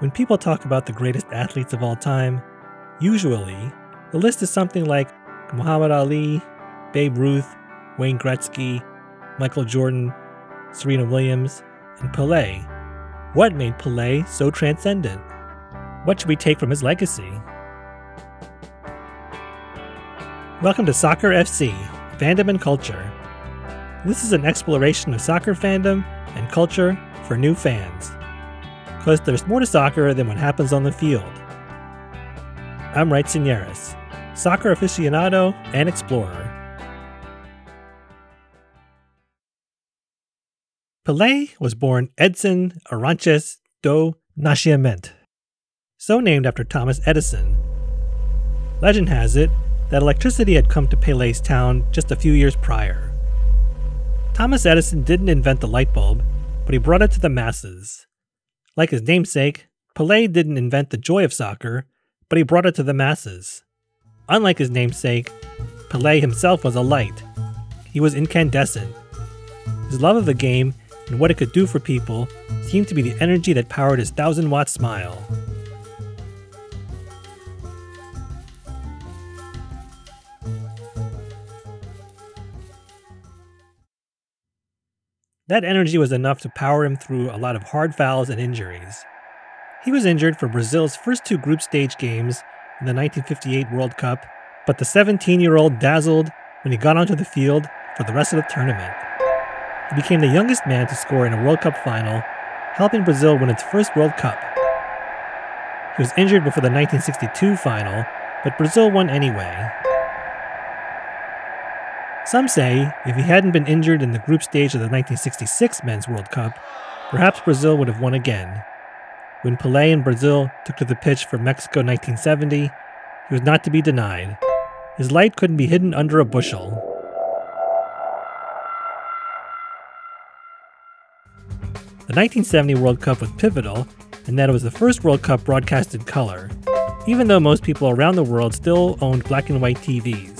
When people talk about the greatest athletes of all time, usually the list is something like Muhammad Ali, Babe Ruth, Wayne Gretzky, Michael Jordan, Serena Williams, and Pelé. What made Pelé so transcendent? What should we take from his legacy? Welcome to Soccer FC, Fandom and Culture. This is an exploration of soccer fandom and culture for new fans. Because there's more to soccer than what happens on the field. I'm Wright Seneres, soccer aficionado and explorer. Pelé was born Edson Arantes do Nascimento, so named after Thomas Edison. Legend has it that electricity had come to Pelé's town just a few years prior. Thomas Edison didn't invent the light bulb, but he brought it to the masses. Like his namesake, Pelé didn't invent the joy of soccer, but he brought it to the masses. Unlike his namesake, Pelé himself was a light. He was incandescent. His love of the game and what it could do for people seemed to be the energy that powered his thousand watt smile. That energy was enough to power him through a lot of hard fouls and injuries. He was injured for Brazil's first two group stage games in the 1958 World Cup, but the 17 year old dazzled when he got onto the field for the rest of the tournament. He became the youngest man to score in a World Cup final, helping Brazil win its first World Cup. He was injured before the 1962 final, but Brazil won anyway. Some say if he hadn't been injured in the group stage of the 1966 Men's World Cup, perhaps Brazil would have won again. When Pelé and Brazil took to the pitch for Mexico 1970, he was not to be denied. His light couldn't be hidden under a bushel. The 1970 World Cup was pivotal in that it was the first World Cup broadcast in color, even though most people around the world still owned black and white TVs.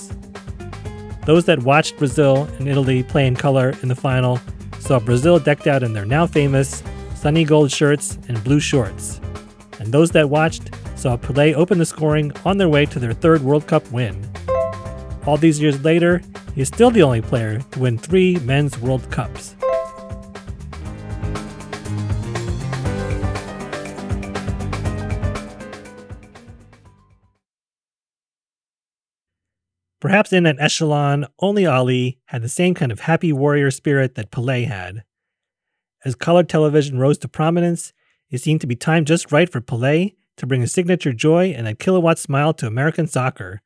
Those that watched Brazil and Italy play in color in the final saw Brazil decked out in their now famous sunny gold shirts and blue shorts. And those that watched saw Pelé open the scoring on their way to their third World Cup win. All these years later, he is still the only player to win three men's World Cups. Perhaps in an echelon, only Ali had the same kind of happy warrior spirit that Pelé had. As colored television rose to prominence, it seemed to be time just right for Pelé to bring a signature joy and a kilowatt smile to American soccer,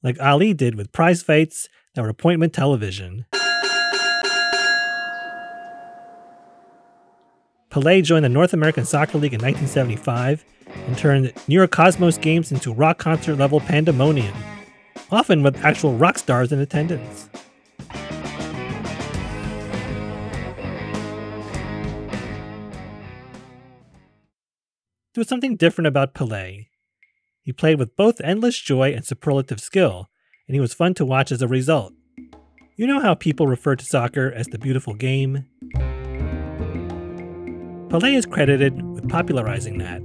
like Ali did with prize fights that were appointment television. Pelé joined the North American Soccer League in 1975 and turned New York Cosmos games into rock concert level pandemonium often with actual rock stars in attendance. There was something different about Pelé. He played with both endless joy and superlative skill, and he was fun to watch as a result. You know how people refer to soccer as the beautiful game? Pelé is credited with popularizing that.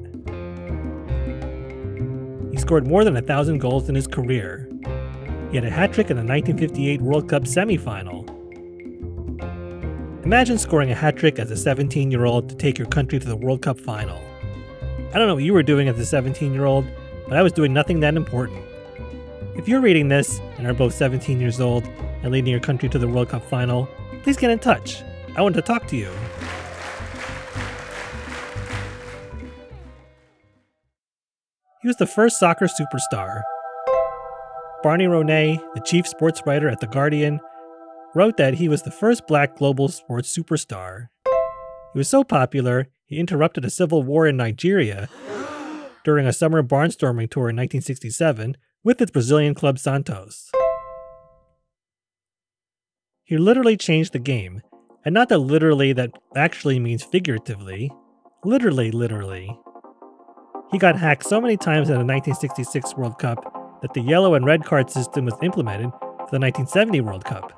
He scored more than a thousand goals in his career, he had a hat trick in the 1958 World Cup semifinal. Imagine scoring a hat trick as a 17 year old to take your country to the World Cup final. I don't know what you were doing as a 17 year old, but I was doing nothing that important. If you're reading this and are both 17 years old and leading your country to the World Cup final, please get in touch. I want to talk to you. He was the first soccer superstar Barney Ronay, the chief sports writer at The Guardian, wrote that he was the first black global sports superstar. He was so popular, he interrupted a civil war in Nigeria during a summer barnstorming tour in 1967 with its Brazilian club Santos. He literally changed the game, and not that literally that actually means figuratively, literally, literally. He got hacked so many times in the 1966 World Cup that the yellow and red card system was implemented for the 1970 World Cup.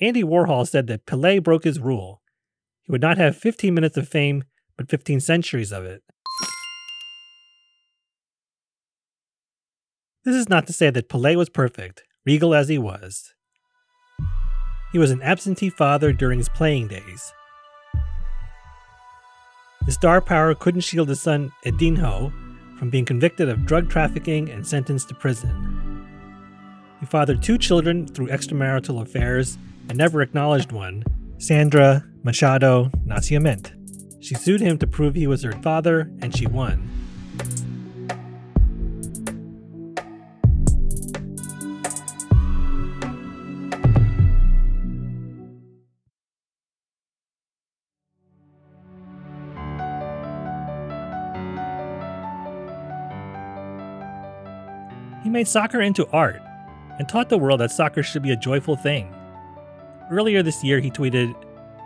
Andy Warhol said that Pele broke his rule. He would not have 15 minutes of fame, but 15 centuries of it. This is not to say that Pele was perfect, regal as he was. He was an absentee father during his playing days. His star power couldn't shield his son Edinho from being convicted of drug trafficking and sentenced to prison. He fathered two children through extramarital affairs and never acknowledged one, Sandra Machado Nascimento. She sued him to prove he was her father, and she won. Made soccer into art and taught the world that soccer should be a joyful thing. Earlier this year, he tweeted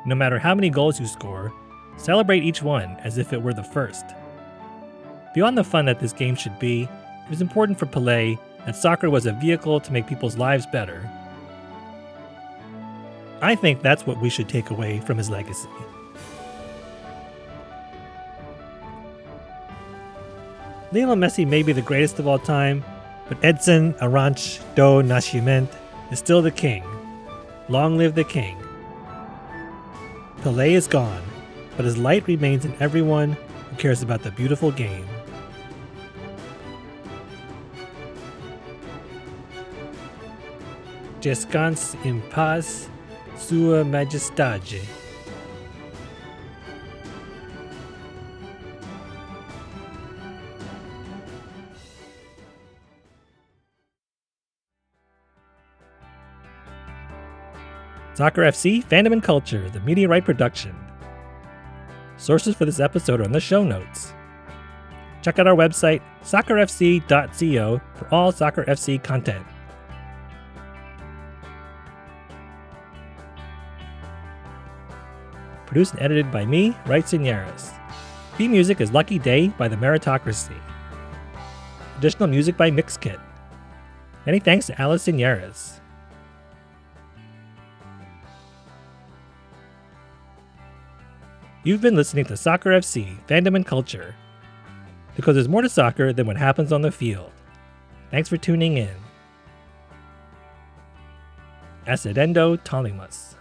No matter how many goals you score, celebrate each one as if it were the first. Beyond the fun that this game should be, it was important for Pele that soccer was a vehicle to make people's lives better. I think that's what we should take away from his legacy. Lionel Messi may be the greatest of all time, but Edson Arantes do Nascimento is still the king. Long live the king. Pele is gone, but his light remains in everyone who cares about the beautiful game. Descanse in paz, Sua Majestade. Soccer FC, Fandom and Culture, the MeteorWright production. Sources for this episode are in the show notes. Check out our website, soccerfc.co, for all Soccer FC content. Produced and edited by me, Wright Seneres. Theme music is Lucky Day by the Meritocracy. Additional music by Mixkit. Many thanks to Alice Seneres. You've been listening to Soccer FC, Fandom and Culture. Because there's more to soccer than what happens on the field. Thanks for tuning in. Acidendo Tolimus.